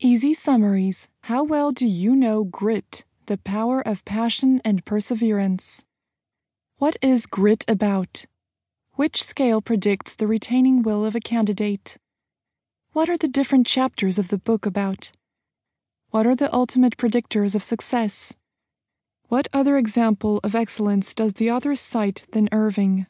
Easy summaries. How well do you know grit, the power of passion and perseverance? What is grit about? Which scale predicts the retaining will of a candidate? What are the different chapters of the book about? What are the ultimate predictors of success? What other example of excellence does the author cite than Irving?